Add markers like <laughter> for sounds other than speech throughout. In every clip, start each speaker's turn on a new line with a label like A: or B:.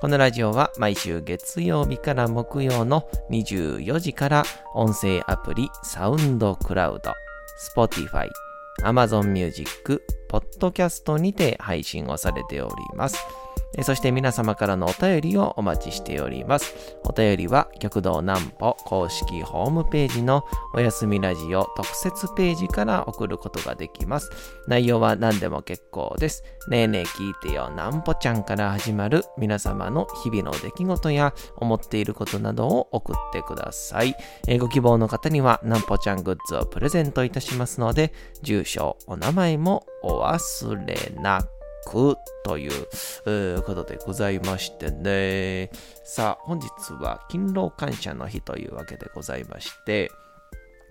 A: このラジオは毎週月曜日から木曜の24時から音声アプリサウンドクラウド、Spotify、Amazon Music、Podcast にて配信をされております。そして皆様からのお便りをお待ちしております。お便りは極道南歩公式ホームページのおやすみラジオ特設ページから送ることができます。内容は何でも結構です。ねえねえ聞いてよ南歩ちゃんから始まる皆様の日々の出来事や思っていることなどを送ってください。ご希望の方には南歩ちゃんグッズをプレゼントいたしますので、住所、お名前もお忘れなく。くということでございましてね。さあ、本日は勤労感謝の日というわけでございまして、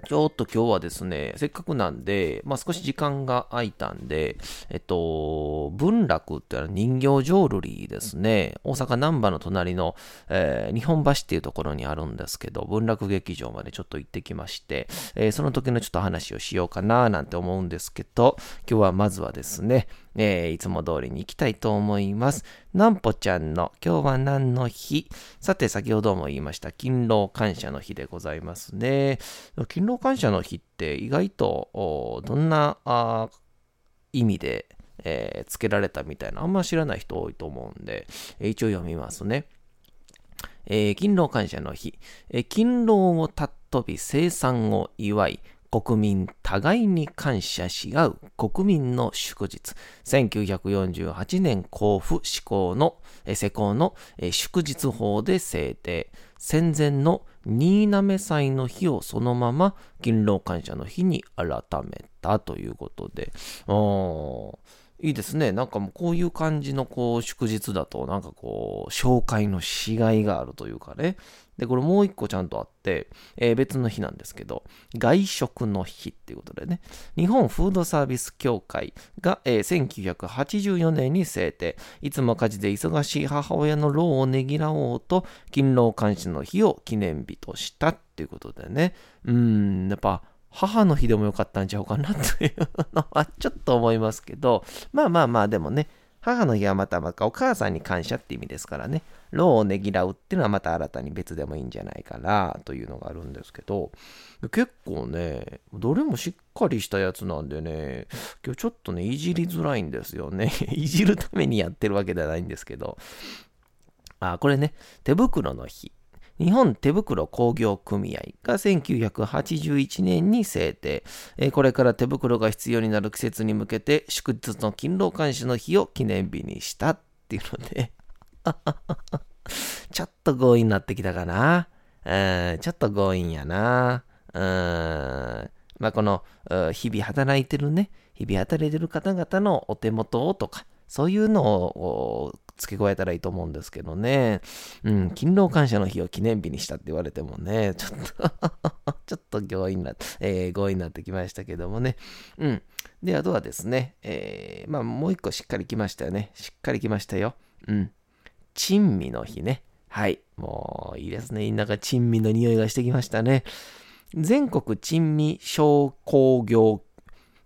A: ちょっと今日はですね、せっかくなんで、まあ少し時間が空いたんで、えっと、文楽っていうのは人形浄瑠璃ですね。大阪南波の隣の、えー日本橋っていうところにあるんですけど、文楽劇場までちょっと行ってきまして、えーその時のちょっと話をしようかななんて思うんですけど、今日はまずはですね、えーいつも通りに行きたいと思います。なんぽちゃんの今日は何の日？さて、先ほども言いました、勤労感謝の日でございますね。勤労感謝の日って意外とどんな意味で、えーつけられたみたいなあんま知らない人多いと思うんで、一応読みますね。えー勤労感謝の日、えー勤労を尊び生産を祝い、国民互いに感謝し合う国民の祝日。1948年交付施行の、施行の、祝日法で制定。戦前の新滑祭の日をそのまま勤労感謝の日に改めたということで。いいですね。なんかもうこういう感じのこう祝日だとなんかこう紹介のしがいがあるというかね。で、これもう一個ちゃんとあって、えー別の日なんですけど、外食の日っていうことでね、日本フードサービス協会が、えー1984年に制定、いつも家事で忙しい母親の労をねぎらおうと、勤労感謝の日を記念日としたっていうことでね、うーん、やっぱ、母の日でもよかったんちゃうかなというのはちょっと思いますけど、まあまあまあでもね、母の日はまたまたお母さんに感謝って意味ですからね、労をねぎらうっていうのはまた新たに別でもいいんじゃないかなというのがあるんですけど、結構ね、どれもしっかりしたやつなんでね、今日ちょっとね、いじりづらいんですよね。<laughs> いじるためにやってるわけではないんですけど、あ、これね、手袋の日。日本手袋工業組合が1981年に制定。これから手袋が必要になる季節に向けて祝日の勤労感謝の日を記念日にしたっていうので、<laughs> ちょっと強引になってきたかな。ちょっと強引やな。まあこの、日々働いてるね、日々働いてる方々のお手元をとか、そういうのを付け加えたらいいと思うんですけどね。うん、勤労感謝の日を記念日にしたって言われてもね、ちょっと <laughs> ちょっと強引な、えー強引になってきましたけどもね。うん。で、あとはですね、えーまあもう一個しっかり来ましたよね。しっかり来ましたよ。うん。珍味の日ね。はい。もういいですね。なんか珍味の匂いがしてきましたね。全国珍味商工業、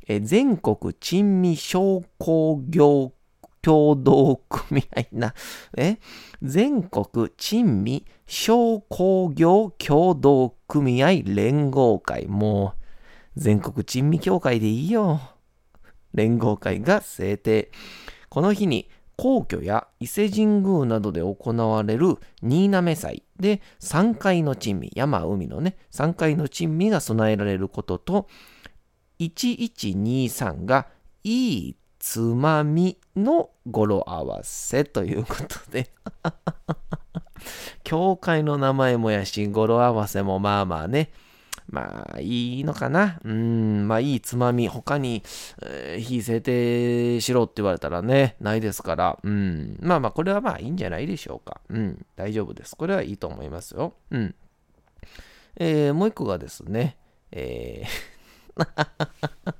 A: え全国珍味商工業協同組合な、え？全国珍味商工業協同組合連合会。もう、全国珍味協会でいいよ。連合会が制定。この日に皇居や伊勢神宮などで行われる新滑祭で3階の珍味、山海のね、3階の珍味が備えられることと、1123がいいつまみの語呂合わせということで、<laughs> 教会の名前もやし、語呂合わせもまあまあね、まあいいのかな。うん、まあいいつまみ、他に、えー非制定しろって言われたらね、ないですから、うん、まあまあこれはまあいいんじゃないでしょうか。うん、大丈夫です。これはいいと思いますよ。うん。えー、もう一個がですね、えー <laughs>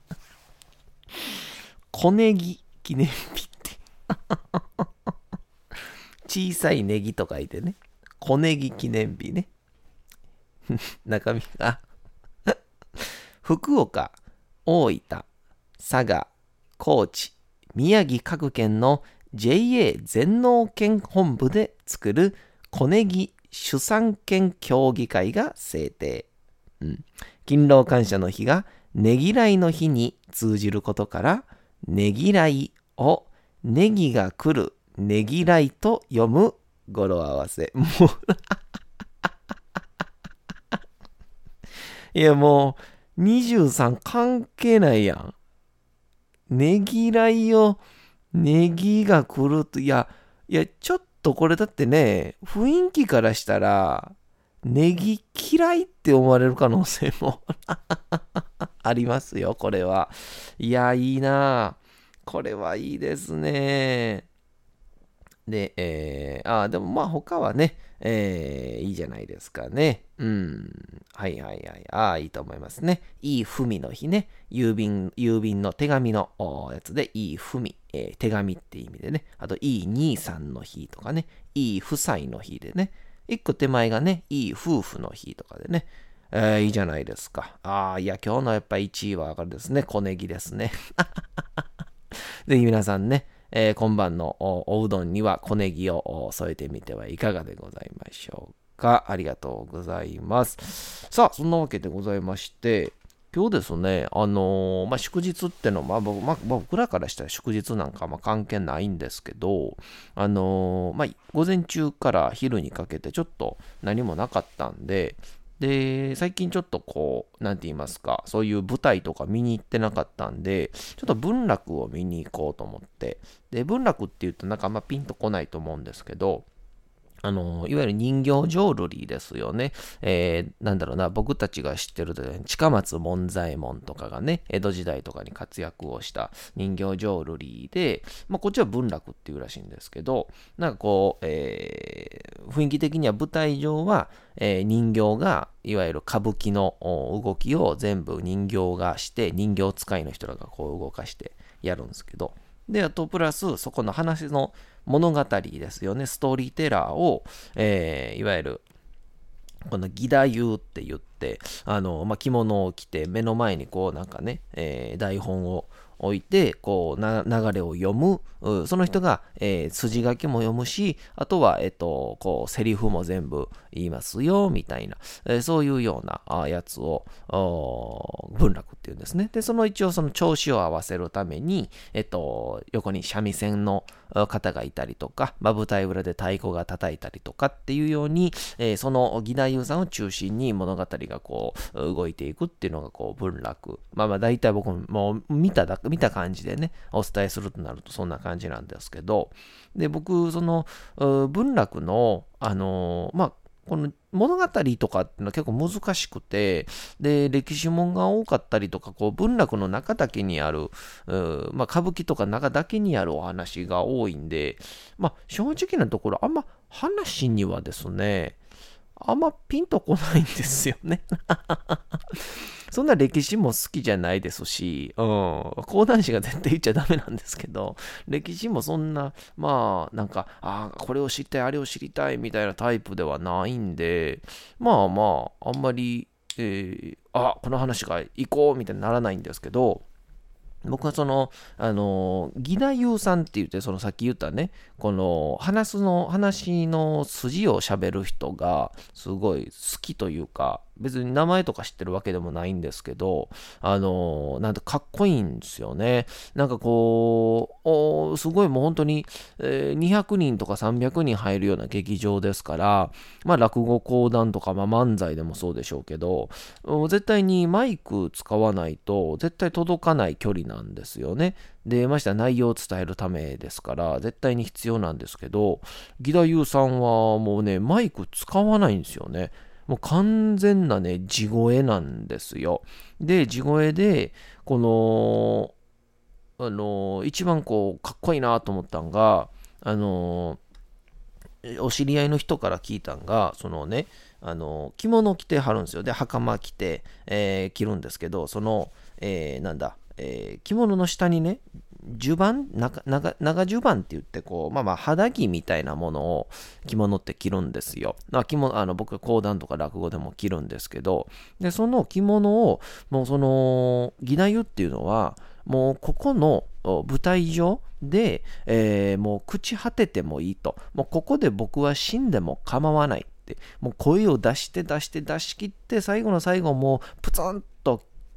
A: 小ネギ記念日って <laughs> 小さいネギと書いてね、小ネギ記念日ね。<laughs> 中身が福岡、大分、佐賀、高知、宮城各県の JA 全農県本部で作る小ネギ主産県協議会が制定。うん、勤労感謝の日がねぎらいの日に通じることから、ねぎらいをネギが来るねぎらいと読む語呂合わせ。もう <laughs> いやもう23関係ないやん。ねぎらいをネギが来ると、いや、いや、ちょっとこれだってね、雰囲気からしたら、ネギ嫌いって思われる可能性もありますよ、これは。いや、いいなこれはいいですね。で、えー、あでもまあ他はね、えー、いいじゃないですかね。うん。はいはいはい。ああ、いいと思いますね。いい文の日ね。郵便、郵便の手紙のやつで、いい文、えー、手紙って意味でね。あと、いい兄さんの日とかね。いい夫妻の日でね。一個手前がね、いい夫婦の日とかでね。えー、いいじゃないですか。ああ、いや、今日のやっぱ1位はわかるですね。小ネギですね。<laughs> ぜひ皆さんね、えー、今晩のおうどんには小ネギを添えてみてはいかがでございましょうか。ありがとうございます。さあ、そんなわけでございまして、今日ですね、あのー、まあ、祝日ってのは、まあ僕まあ、僕らからしたら祝日なんかま関係ないんですけど、あのー、まあ、午前中から昼にかけてちょっと何もなかったんで、で、最近ちょっとこう、なんて言いますか、そういう舞台とか見に行ってなかったんで、ちょっと文楽を見に行こうと思って、で、文楽って言うとなんかあんまピンとこないと思うんですけど、あの、いわゆる人形浄瑠璃ですよね。えー、なんだろうな、僕たちが知ってる近松門左衛門とかがね、江戸時代とかに活躍をした人形浄瑠璃で、まあ、こっちは文楽っていうらしいんですけど、なんかこう、えー、雰囲気的には舞台上は、えー、人形が、いわゆる歌舞伎の動きを全部人形がして、人形使いの人らがこう動かしてやるんですけど、で、あとプラス、そこの話の物語ですよね、ストーリーテラーを、えー、いわゆる、この義太夫って言って、あの、まあ、着物を着て目の前にこうなんかね、えー、台本を置いて、こう、な流れを読む。その人が、えー、筋書きも読むし、あとは、えっ、と、こう、セリフも全部言いますよ、みたいな、えー、そういうようなあやつを、文楽っていうんですね。で、その一応その調子を合わせるために、えっ、と、横に三味線の方がいたりとか、まあ、舞台裏で太鼓が叩いたりとかっていうように、え、その義太夫さんを中心に物語がこう、動いていくっていうのがこう、文楽。まあまあ大体僕も見ただけ見た感じでね、お伝えするとなるとそんな感じなんですけど、で、僕、その、文楽の、あのー、まあ、この物語とかっていうのは結構難しくて、で、歴史本が多かったりとか、こう、文楽の中だけにある、まあ、歌舞伎とか中だけにあるお話が多いんで、まあ、正直なところ、あんま話にはですね、あんまピンとこないんですよね。<laughs> そんな歴史も好きじゃないですし、うん、講談師が絶対言っちゃダメなんですけど、歴史もそんな、まあ、なんか、ああ、これを知りたい、あれを知りたいみたいなタイプではないんで、まあまあ、あんまり、えー、あ、この話が行こうみたいにならないんですけど、僕はその、あの、義太夫さんって言って、そのさっき言ったね、この話の、話の筋を喋る人がすごい好きというか、別に名前とか知ってるわけでもないんですけど、あの、なんてかっこいいんですよね。なんかこう、すごいもう本当に、えー、200人とか300人入るような劇場ですから、まあ落語講談とか、まあ漫才でもそうでしょうけど、絶対にマイク使わないと絶対届かない距離なんですよね。で、ましては内容を伝えるためですから、絶対に必要なんですけど、義太夫さんはもうね、マイク使わないんですよね。もう完全なね、地声なんですよ。で、地声で、この、あの、一番こう、かっこいいなと思ったんが、あの、お知り合いの人から聞いたんが、そのね、あの、着物着てはるんですよ。で、袴着て、えー、着るんですけど、その、えー、なんだ、えー、着物の下にね、襦袢長長襦袢って言って、こう、まあまあ、肌着みたいなものを着物って着るんですよ。まあ、着物、あの、僕は講談とか落語でも着るんですけど、で、その着物を、もうその、義太夫っていうのは、もうここの舞台上で、えー、もう朽ち果ててもいいと。もうここで僕は死んでも構わないって。もう声を出して出して出し切って、最後の最後もうプツンと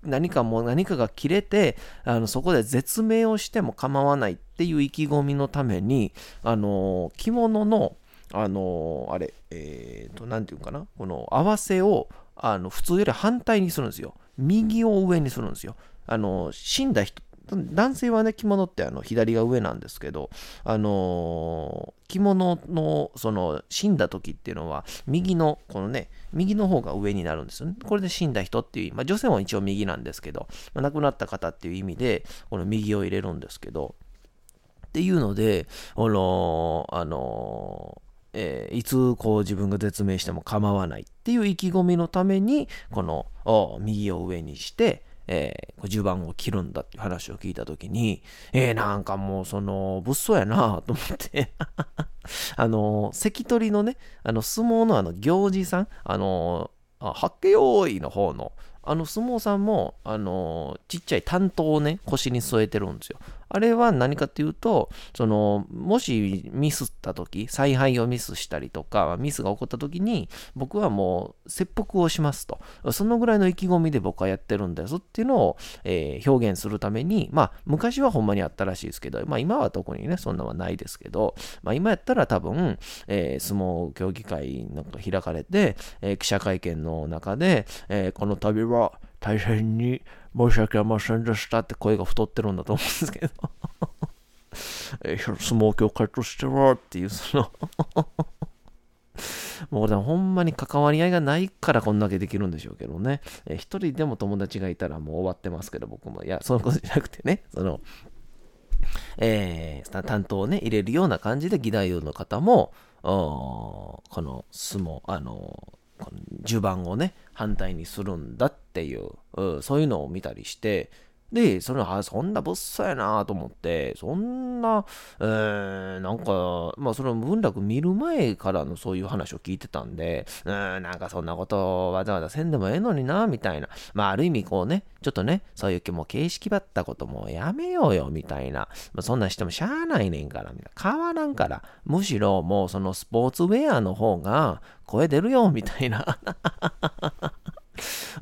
A: 何かもう何かが切れて、あのそこで絶命をしても構わないっていう意気込みのために、あの着物の、あのあれ、えっ、ー、と、何て言うかな、この合わせを、あの普通より反対にするんですよ。右を上にするんですよ。あの、死んだ人、男性はね、着物ってあの左が上なんですけど、あのー、着物のその死んだ時っていうのは、右の、このね、右の方が上になるんですよね。これで死んだ人っていう、まあ、女性も一応右なんですけど、まあ、亡くなった方っていう意味で、この右を入れるんですけど、っていうので、あのー、あのーえー、いつこう自分が絶命しても構わないっていう意気込みのために、この右を上にして、えー、10番を切るんだっていう話を聞いた時に、えー、なんかもうその、物騒やなと思って <laughs> あの、関取のね、あの、相撲のあの、行司さん、あの、あ、はっけよーいの方の、あの相撲さんも、あのちっちゃい担当をね、腰に添えてるんですよ。あれは何かっていうと、その、もしミスった時、采配をミスしたりとか、ミスが起こった時に、僕はもう切腹をしますと。そのぐらいの意気込みで僕はやってるんですっていうのを、えー、表現するために、まあ、昔はほんまにあったらしいですけど、まあ今は特にね、そんなのはないですけど、まあ今やったら多分、えー、相撲協議会なんか開かれて、えー、記者会見の中で、えこの度は大変に申し訳ありませんでしたって声が太ってるんだと思うんですけど <laughs> え相撲協会としてはっていう、その <laughs> もうでもほんまに関わり合いがないからこんだけできるんでしょうけどね。え一人でも友達がいたらもう終わってますけど、僕も。いや、そのことじゃなくてね、<laughs> その、えー、担当をね、入れるような感じで、義太夫の方も、この相撲、あの、この襦袢をね、反対にするんだってい、うそういうのを見たりして、で、それは、そんな物騒やなと思って、そんな、えー、なんか、まあ、その文楽見る前からのそういう話を聞いてたんで、うん、なんかそんなことわざわざせんでもええのにな、みたいな。まあ、ある意味こうね、ちょっとね、そういうも形式ばったこともやめようよ、みたいな。まあ、そんなんしてもしゃあないねんから、みたいな。変わらんから。むしろもうそのスポーツウェアの方が声出るよ、みたいな。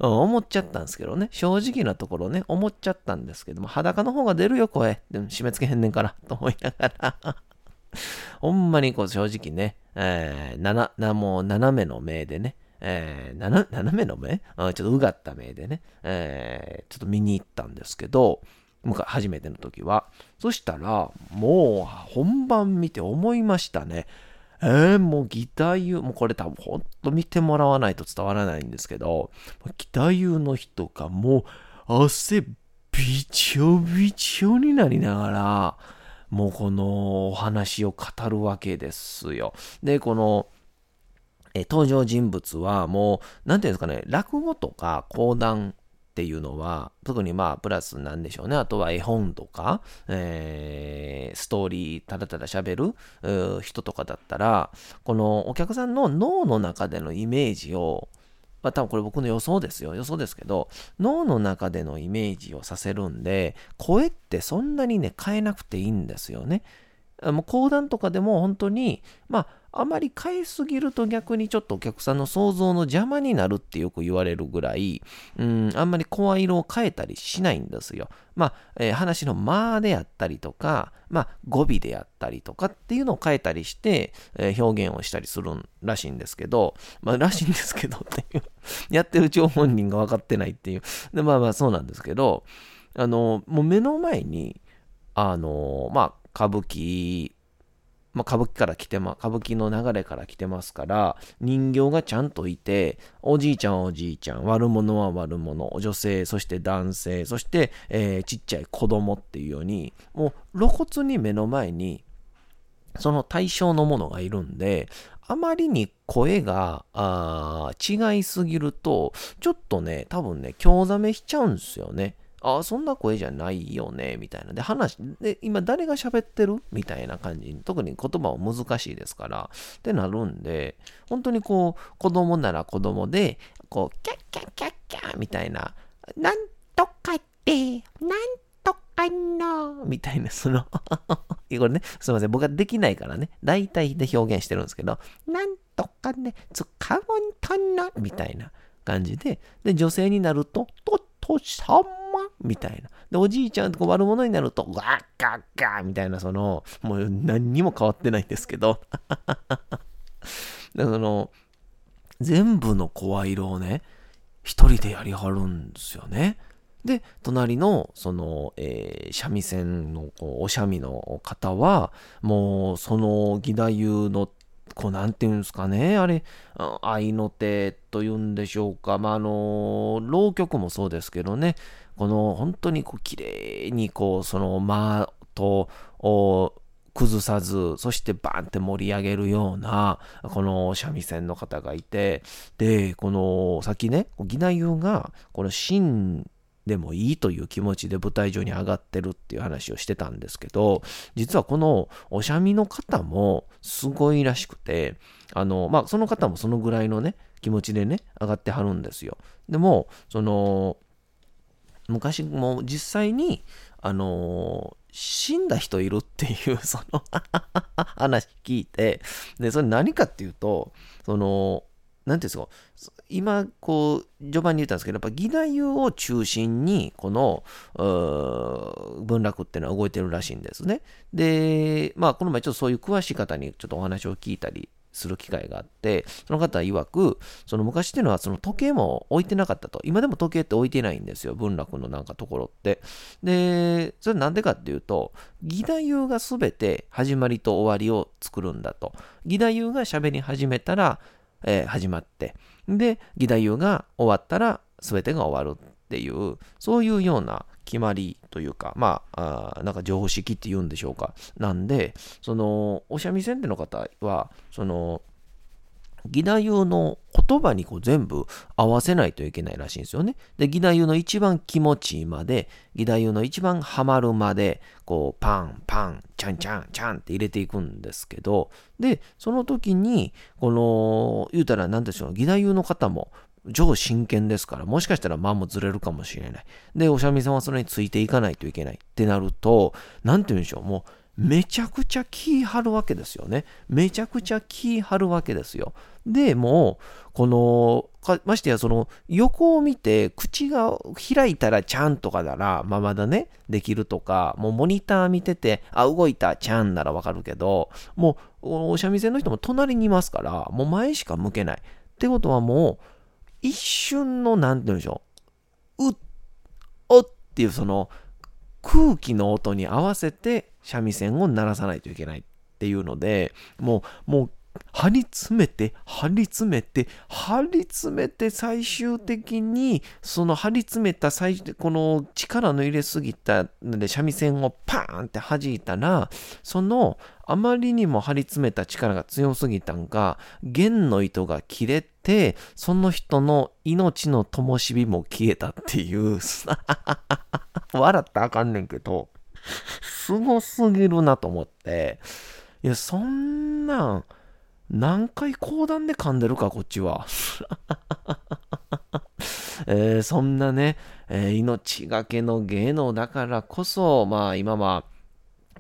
A: 思っちゃったんですけどね。正直なところね、思っちゃったんですけども、裸の方が出るよ、声。でも締め付けへんねんから、<laughs> と思いながら <laughs> ほんまにこう正直ね、えー、なな、もう斜めの目でね、えー、斜めの目？ちょっとうがった目でね、えー、ちょっと見に行ったんですけど、初めての時は。そしたら、もう本番見て思いましたね。えー、もうギター優もうこれ多分ほんと見てもらわないと伝わらないんですけど、ギター優の人がもう汗びちょびちょになりながら、もうこのお話を語るわけですよ。で、この、え登場人物はもう、なんていうんですかね、落語とか講談っていうのは、特にまあ、プラスなんでしょうね。あとは絵本とか、えー、ストーリー、ただただ喋る人とかだったら、このお客さんの脳の中でのイメージを、まあ多分これ僕の予想ですよ。予想ですけど、脳の中でのイメージをさせるんで、声ってそんなにね、変えなくていいんですよね。もう講談とかでも本当に、まあ、あまり買いすぎると逆にちょっとお客さんの想像の邪魔になるってよく言われるぐらい、うん、あんまり声色を変えたりしないんですよ。まあ、えー、話の間であったりとか、まあ、語尾であったりとかっていうのを変えたりして、えー、表現をしたりするらしいんですけど、まあ、らしいんですけどっていう <laughs> やってるうち本人が分かってないっていう。で、まあまあそうなんですけど、あの、もう目の前に、あの、まあ、歌舞伎まあ、歌舞伎から来てま、歌舞伎の流れから来てますから、人形がちゃんといて、おじいちゃんはおじいちゃん、悪者は悪者、女性、そして男性、そして、えー、ちっちゃい子供っていうように、もう露骨に目の前に、その対象のものがいるんで、あまりに声が違いすぎると、ちょっとね、多分ね、興ざめしちゃうんですよね。ああ、そんな声じゃないよね、みたいな。で、話、で、今誰が喋ってるみたいな感じに、特に言葉は難しいですから、ってなるんで、本当にこう、子供なら子供で、こう、キャッキャッキャッキャッみたいな、なんとかって、なんとかの、みたいな、その <laughs> これね、すいません、僕はできないからね、大体で表現してるんですけど、なんとかね、使うんとな、みたいな感じで、で、女性になると、ととさんみたいな。で、おじいちゃんと悪者になると、ガッガッガーみたいな、その、もう何にも変わってないんですけど。<laughs> で、その、全部の声色をね、一人でやりはるんですよね。で、隣の、その、えー、三味線の、こう、お三味の方は、もう、その、義太夫の、こう、なんていうんですかね、あれ、愛の手というんでしょうか。まあ、あの、浪曲もそうですけどね、この本当にこう綺麗にこうその間と崩さず、そしてバーンって盛り上げるような、この三味線の方がいて、で、この、さっきね、義太夫が、この真でもいいという気持ちで舞台上に上がってるっていう話をしてたんですけど、実はこのお三味の方もすごいらしくて、あの、まあ、その方もそのぐらいのね、気持ちでね、上がってはるんですよ。でも、その、昔も実際に、あのー、死んだ人いるっていう <laughs> その話聞いて、で、それ何かっていうと、その、なんていうんですか、今、こう、序盤に言ったんですけど、やっぱ義太夫を中心に、この、文楽っていうのは動いてるらしいんですね。で、まあ、この前ちょっとそういう詳しい方にちょっとお話を聞いたりする機会があって、その方曰く、その昔っていうのはその時計も置いてなかったと。今でも時計って置いてないんですよ。文楽のなんかところって。で、それなんでかっていうと、義太夫が全て始まりと終わりを作るんだと。義太夫が喋り始めたら、えー、始まって、で、義太夫が終わったら全てが終わるっていう、そういうような決まりというか、まあ、あなんか常識って言うんでしょうか。なんで、その、お三味線での方は、その、義太夫の言葉にこう全部合わせないといけないらしいんですよね。で、義太夫の一番気持ちいいまで、義太夫の一番ハマるまで、こう、パン、パン、チャンチャン、チャンって入れていくんですけど、で、その時に、この、言うたら何でしょう、義太夫の方も、超真剣ですから、もしかしたら間もずれるかもしれない。で、お三味線はそれについていかないといけないってなると、なんて言うんでしょう、もう、めちゃくちゃ気張るわけですよね。めちゃくちゃ気張るわけですよ。で、もう、この、ましてや、その、横を見て、口が開いたらちゃんとかなら、まあ、まだね、できるとか、もうモニター見てて、あ、動いた、ちゃんならわかるけど、もう、お三味線の人も隣にいますから、もう前しか向けない。ってことはもう、一瞬の、なんて言うんでしょう、うっ、おっていうその空気の音に合わせて三味線を鳴らさないといけないっていうので、もう、もう、張り詰めて、張り詰めて、張り詰めて、最終的に、その張り詰めた最、この力の入れすぎたので、三味線をパーンって弾いたら、その、あまりにも張り詰めた力が強すぎたんか、弦の糸が切れて、その人の命の灯火も消えたっていう、<laughs> 笑ったらあかんねんけど、すごすぎるなと思って、いや、そんなん、何回講談で噛んでるか、こっちは。<laughs> えー、そんなね、えー、命がけの芸能だからこそ、まあ今は、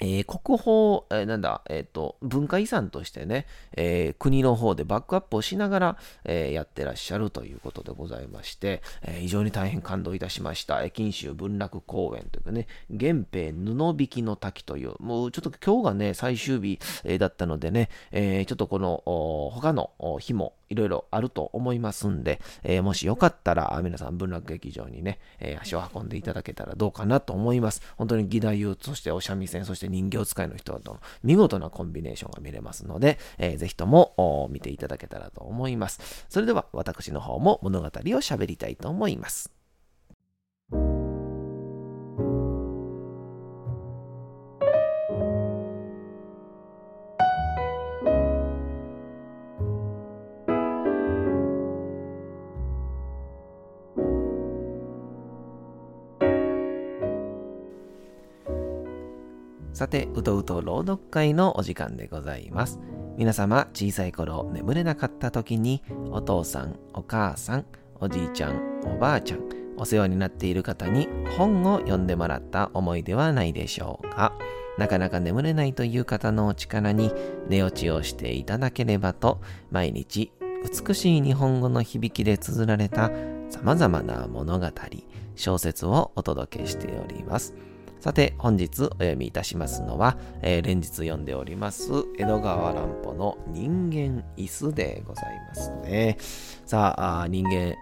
A: えー、国宝、えー、なんだ、えっ、ー、と、文化遺産としてね、え、国の方でバックアップをしながら、えやってらっしゃるということでございまして、え非常に大変感動いたしました。え錦州文楽公演というかね、源平布引きの滝という、もうちょっと今日がね、最終日、えだったのでね、えちょっとこの、他の日もいろいろあると思いますんで、えー、もしよかったら、皆さん文楽劇場にね、えー、足を運んでいただけたらどうかなと思います。本当に義太夫、そしてお三味線、そして人形使いの人との見事なコンビネーションが見れますので、えー、ぜひとも見ていただけたらと思います。それでは私の方も物語を喋りたいと思います。さて、うとうと朗読会のお時間でございます。皆様、小さい頃眠れなかった時に、お父さん、お母さん、おじいちゃん、おばあちゃん、お世話になっている方に本を読んでもらった思いではないでしょうか。なかなか眠れないという方のお力に寝落ちをしていただければと、毎日美しい日本語の響きで綴られた様々な物語、小説をお届けしております。さて、本日お読みいたしますのは、えー、連日読んでおります、江戸川乱歩の人間椅子でございますね。さあ、人間、え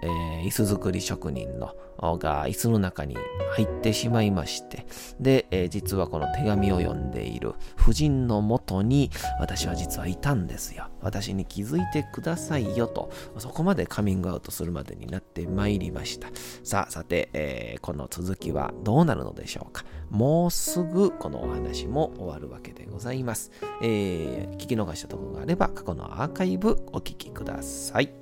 A: ー、椅子作り職人のが椅子の中に入ってしまいまして、で、えー、実はこの手紙を読んでいる夫人のもとに私は実はいたんですよ。私に気づいてくださいよと、そこまでカミングアウトするまでになってまいりました。さあ、さて、えー、この続きはどうなるのでしょうか。もうすぐこのお話も終わるわけでございます。えー、聞き逃したところがあれば過去のアーカイブお聞きください。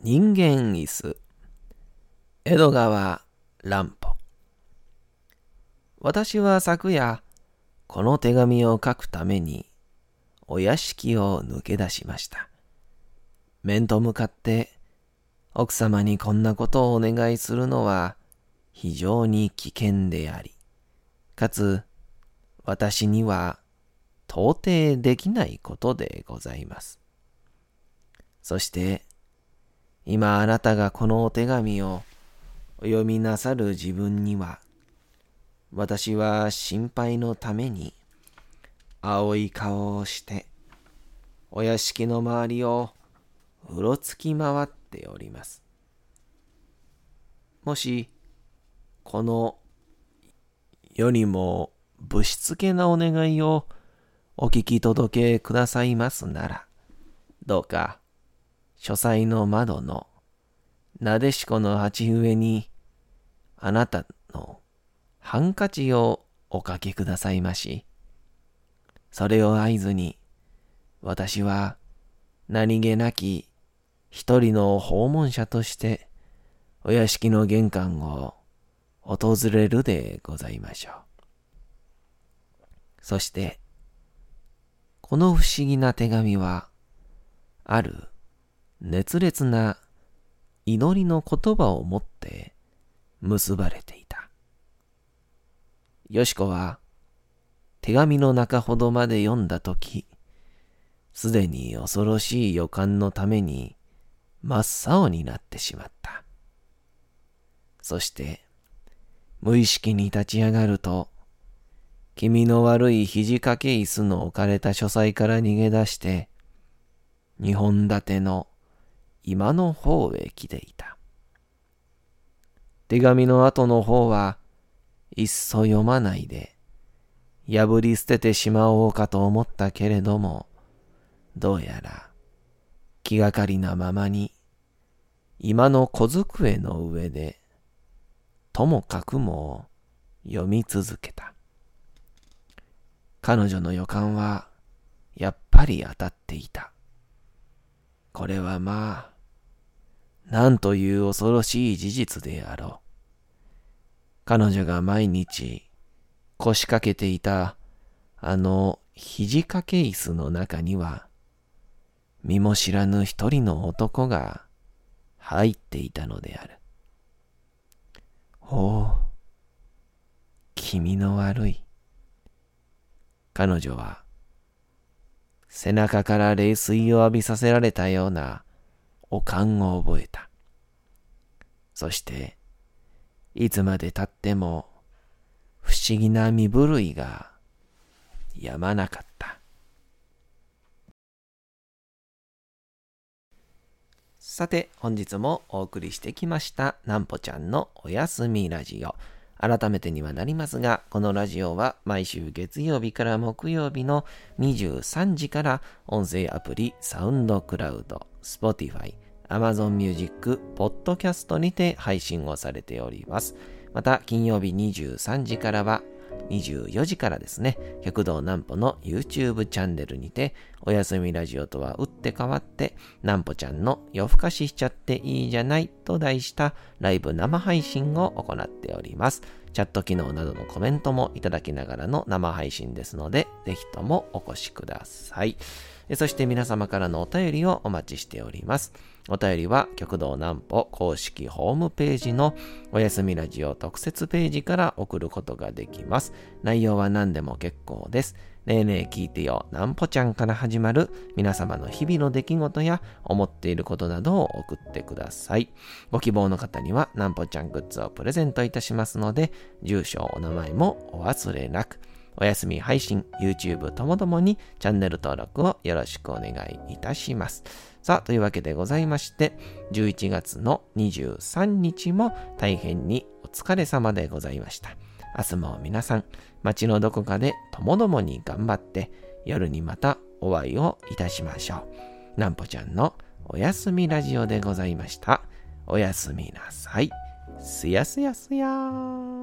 A: 人間椅子。江戸川乱歩。私は昨夜この手紙を書くためにお屋敷を抜け出しました。面と向かって奥様にこんなことをお願いするのは非常に危険でありかつ私には到底できないことでございます。そして今あなたがこのお手紙をお読みなさる自分には、私は心配のために青い顔をして、お屋敷の周りをうろつき回っております。もし、この世にもぶしつけなお願いをお聞き届けくださいますなら、どうか書斎の窓のなでしこの鉢植えにあなたのハンカチをおかけくださいまし。それを合図に私は何気なき一人の訪問者としてお屋敷の玄関を訪れるでございましょう。そして、この不思議な手紙は、ある熱烈な祈りの言葉を持って結ばれていた。よしこは手紙の中ほどまで読んだとき、すでに恐ろしい予感のために真っ青になってしまった。そして、無意識に立ち上がると、気味の悪い肘掛け椅子の置かれた書斎から逃げ出して、二本立ての今の方へ来ていた。手紙の後の方はいっそ読まないで破り捨ててしまおうかと思ったけれどもどうやら気がかりなままに今の小机の上でともかくも読み続けた。彼女の予感はやっぱり当たっていた。これはまあ、なんという恐ろしい事実であろう。彼女が毎日腰掛けていたあの肘掛け椅子の中には、身も知らぬ一人の男が入っていたのである。おお、気味の悪い。彼女は背中から冷水を浴びさせられたようなおかんを覚えた。そして、いつまでたっても不思議な身震いがやまなかった。さて、本日もお送りしてきました、なんぽちゃんのおやすみラジオ。改めてにはなりますが、このラジオは毎週月曜日から木曜日の23時から音声アプリサウンドクラウド、Spotify、Amazon Music、Podcast にて配信をされております。また、金曜日23時からは24時からですね、百道南歩の YouTube チャンネルにて、おやすみラジオとは打って変わって、南歩ちゃんの夜更かししちゃっていいじゃないと題したライブ生配信を行っております。チャット機能などのコメントもいただきながらの生配信ですので、ぜひともお越しください。そして皆様からのお便りをお待ちしております。お便りは極道南歩公式ホームページのおやすみラジオ特設ページから送ることができます。内容は何でも結構です。ねえねえ聞いてよ、なんぽちゃんから始まる皆様の日々の出来事や思っていることなどを送ってください。ご希望の方にはなんぽちゃんグッズをプレゼントいたしますので、住所、お名前もお忘れなく。お休み配信、YouTube ともどもにチャンネル登録をよろしくお願いいたします。さあ、というわけでございまして、11月の23日も大変にお疲れ様でございました。明日も皆さん、街のどこかでともどもに頑張って、夜にまたお会いをいたしましょう。なんぽちゃんのおやすみラジオでございました。おやすみなさい。すやすやすやー。